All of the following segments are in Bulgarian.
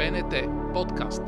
БНТ подкаст.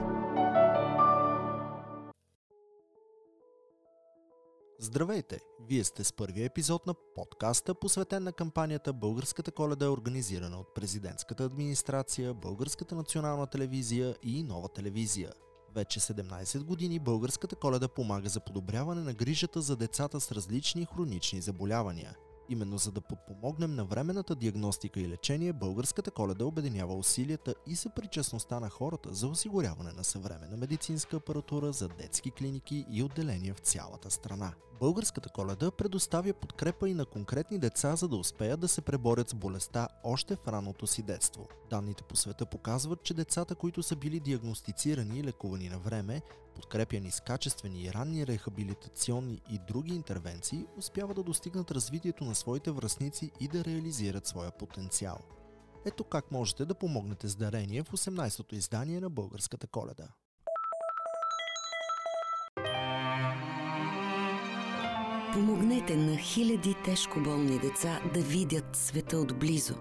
Здравейте! Вие сте с първия епизод на подкаста, посветен на кампанията Българската коледа е организирана от президентската администрация, Българската национална телевизия и Нова телевизия. Вече 17 години Българската коледа помага за подобряване на грижата за децата с различни хронични заболявания – Именно за да подпомогнем на временната диагностика и лечение, българската коледа обединява усилията и съпричастността на хората за осигуряване на съвременна медицинска апаратура за детски клиники и отделения в цялата страна. Българската коледа предоставя подкрепа и на конкретни деца, за да успеят да се преборят с болестта още в раното си детство. Данните по света показват, че децата, които са били диагностицирани и лекувани на време, подкрепяни с качествени и ранни рехабилитационни и други интервенции, успяват да достигнат развитието на своите връзници и да реализират своя потенциал. Ето как можете да помогнете с дарение в 18-то издание на Българската коледа. Помогнете на хиляди тежко болни деца да видят света отблизо.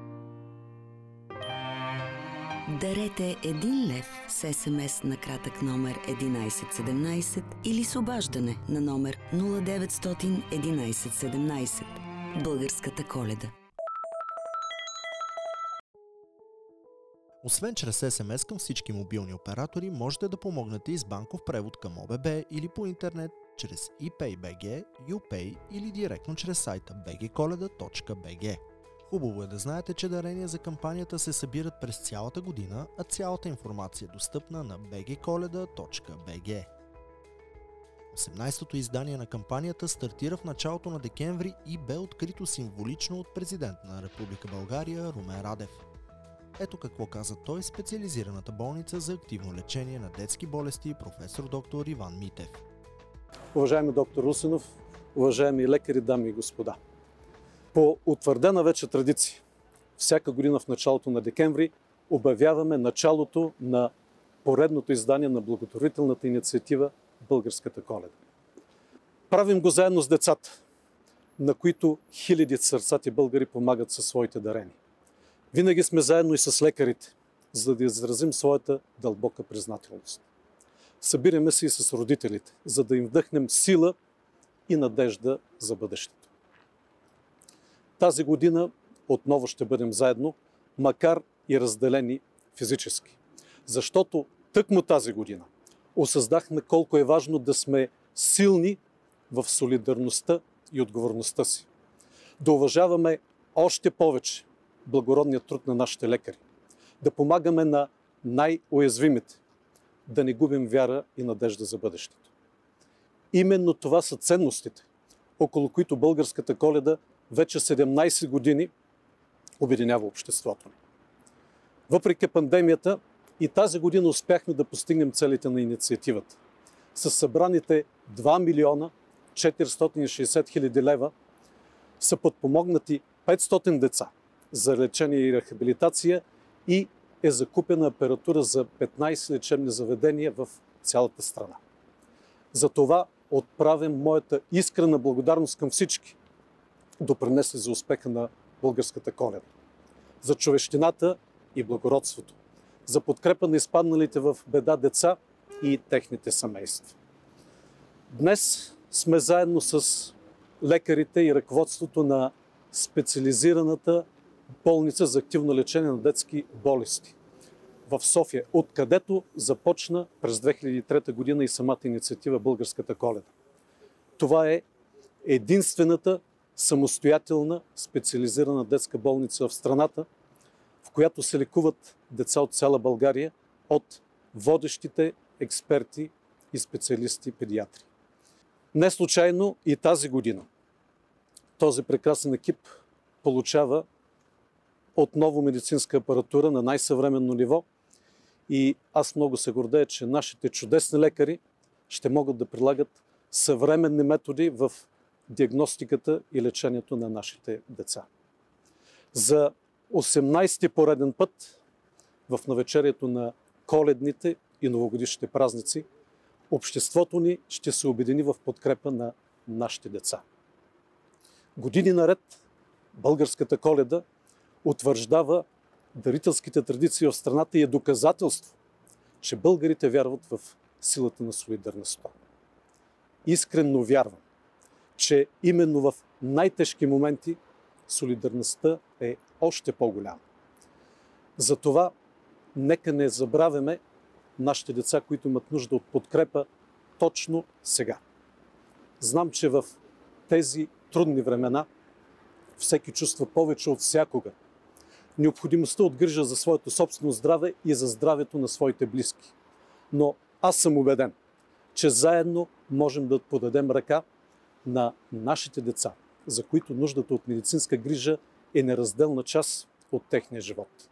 Дарете 1 лев с СМС на кратък номер 1117 или с обаждане на номер 0900 1117. Българската коледа. Освен чрез СМС към всички мобилни оператори, можете да помогнете и с банков превод към ОББ или по интернет чрез ePayBG, UPay или директно чрез сайта bgkoleda.bg. Хубаво е да знаете, че дарения за кампанията се събират през цялата година, а цялата информация е достъпна на bgkoleda.bg. 18-то издание на кампанията стартира в началото на декември и бе открито символично от президент на Република България Румен Радев. Ето какво каза той специализираната болница за активно лечение на детски болести професор доктор Иван Митев. Уважаеми доктор Русинов, уважаеми лекари, дами и господа. По утвърдена вече традиция, всяка година в началото на декември обявяваме началото на поредното издание на благотворителната инициатива Българската коледа. Правим го заедно с децата, на които хиляди сърцати българи помагат със своите дарени. Винаги сме заедно и с лекарите, за да изразим своята дълбока признателност. Събираме се и с родителите, за да им вдъхнем сила и надежда за бъдещето. Тази година отново ще бъдем заедно, макар и разделени физически. Защото тъкмо тази година осъзнахме колко е важно да сме силни в солидарността и отговорността си. Да уважаваме още повече благородният труд на нашите лекари. Да помагаме на най-уязвимите. Да не губим вяра и надежда за бъдещето. Именно това са ценностите, около които българската коледа вече 17 години обединява обществото ни. Въпреки пандемията, и тази година успяхме да постигнем целите на инициативата. С събраните 2 милиона 460 хиляди лева са подпомогнати 500 деца за лечение и рехабилитация и е закупена апаратура за 15 лечебни заведения в цялата страна. За това отправям моята искрена благодарност към всички, допринесли за успеха на българската коледа. За човещината и благородството. За подкрепа на изпадналите в беда деца и техните семейства. Днес сме заедно с лекарите и ръководството на специализираната болница за активно лечение на детски болести в София, откъдето започна през 2003 година и самата инициатива Българската коледа. Това е единствената самостоятелна специализирана детска болница в страната, в която се лекуват деца от цяла България от водещите експерти и специалисти педиатри. Не случайно и тази година този прекрасен екип получава отново медицинска апаратура на най-съвременно ниво и аз много се гордея, че нашите чудесни лекари ще могат да прилагат съвременни методи в диагностиката и лечението на нашите деца. За 18-ти пореден път в навечерието на коледните и новогодишните празници обществото ни ще се обедини в подкрепа на нашите деца. Години наред българската коледа утвърждава дарителските традиции в страната и е доказателство че българите вярват в силата на солидарността. Искрено вярвам, че именно в най-тежки моменти солидарността е още по-голяма. Затова нека не забравяме нашите деца, които имат нужда от подкрепа точно сега. Знам, че в тези трудни времена всеки чувства повече от всякога необходимостта от грижа за своето собствено здраве и за здравето на своите близки. Но аз съм убеден, че заедно можем да подадем ръка на нашите деца, за които нуждата от медицинска грижа е неразделна част от техния живот.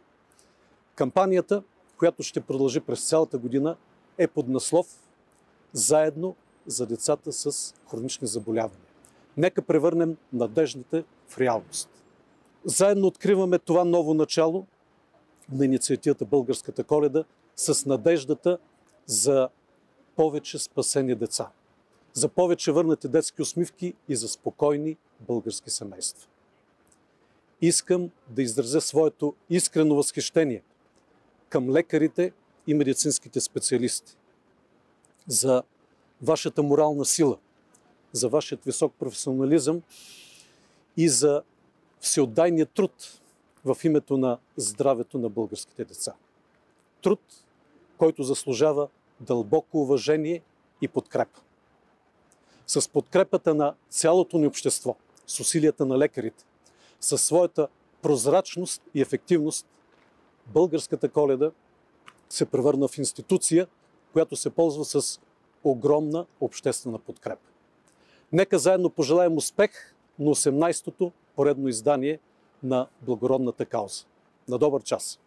Кампанията, която ще продължи през цялата година, е под наслов Заедно за децата с хронични заболявания. Нека превърнем надеждите в реалност. Заедно откриваме това ново начало на инициативата Българската коледа с надеждата за повече спасени деца, за повече върнати детски усмивки и за спокойни български семейства. Искам да изразя своето искрено възхищение към лекарите и медицинските специалисти за вашата морална сила, за вашият висок професионализъм и за всеотдайния труд в името на здравето на българските деца. Труд, който заслужава дълбоко уважение и подкрепа. С подкрепата на цялото ни общество, с усилията на лекарите, със своята прозрачност и ефективност, българската коледа се превърна в институция, която се ползва с огромна обществена подкрепа. Нека заедно пожелаем успех на 18-то поредно издание на благородната кауза. На добър час!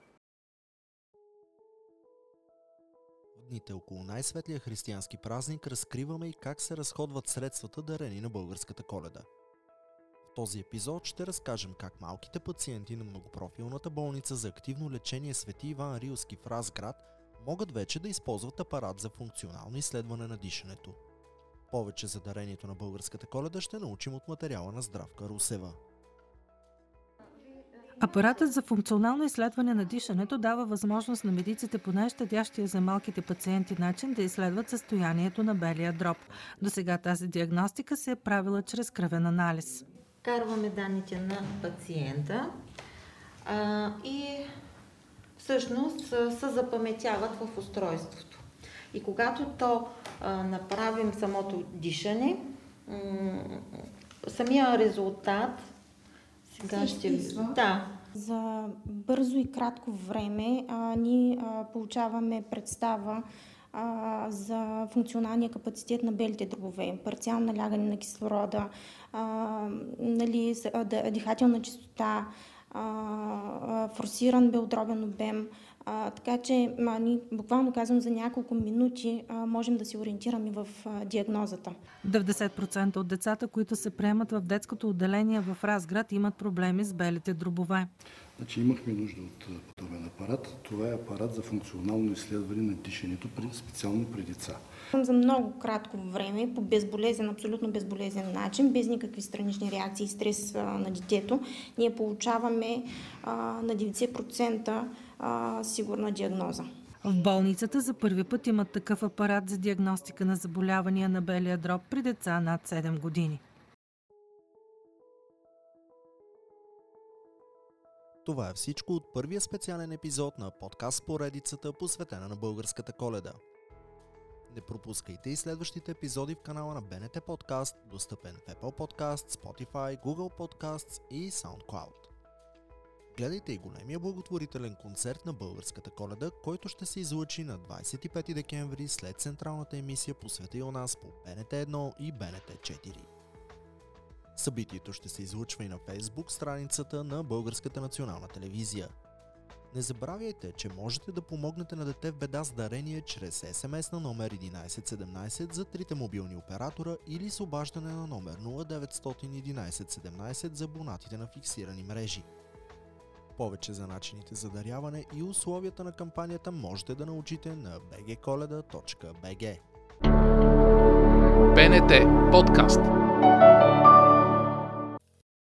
Дните около най-светлия християнски празник разкриваме и как се разходват средствата дарени на българската коледа. В този епизод ще разкажем как малките пациенти на многопрофилната болница за активно лечение Свети Иван Рилски в Разград могат вече да използват апарат за функционално изследване на дишането. Повече за дарението на българската коледа ще научим от материала на Здравка Русева. Апаратът за функционално изследване на дишането дава възможност на медиците по най-щадящия за малките пациенти начин да изследват състоянието на белия дроб. До сега тази диагностика се е правила чрез кръвен анализ. Карваме данните на пациента а, и всъщност се запаметяват в устройството. И когато то а, направим самото дишане, самия резултат сега ще ви... Да. За бързо и кратко време а, ние а, получаваме представа а, за функционалния капацитет на белите дробове, парциално налягане на кислорода, а, нали, дихателна частота, а, форсиран белодробен обем, а, така че а, ни, буквално казвам за няколко минути а, можем да се ориентираме в а, диагнозата. 90% от децата, които се приемат в детското отделение в Разград, имат проблеми с белите дробове. Значи имахме нужда от подобен апарат. Това е апарат за функционално изследване на дишането, специално при деца. За много кратко време, по безболезен, абсолютно безболезен начин, без никакви странични реакции и стрес а, на детето, ние получаваме а, на 90% а, сигурна диагноза. В болницата за първи път имат такъв апарат за диагностика на заболявания на белия дроб при деца над 7 години. Това е всичко от първия специален епизод на подкаст поредицата, посветена на българската коледа. Не пропускайте и следващите епизоди в канала на БНТ Подкаст, достъпен в Apple Podcast, Spotify, Google Podcasts и SoundCloud. Гледайте и големия благотворителен концерт на българската коледа, който ще се излучи на 25 декември след централната емисия по света и у нас по БНТ 1 и БНТ 4. Събитието ще се излучва и на фейсбук страницата на Българската национална телевизия. Не забравяйте, че можете да помогнете на дете в беда с дарение чрез СМС на номер 1117 за трите мобилни оператора или с обаждане на номер 0911 17 за абонатите на фиксирани мрежи. Повече за начините за даряване и условията на кампанията можете да научите на bgkoleda.bg. БНТ подкаст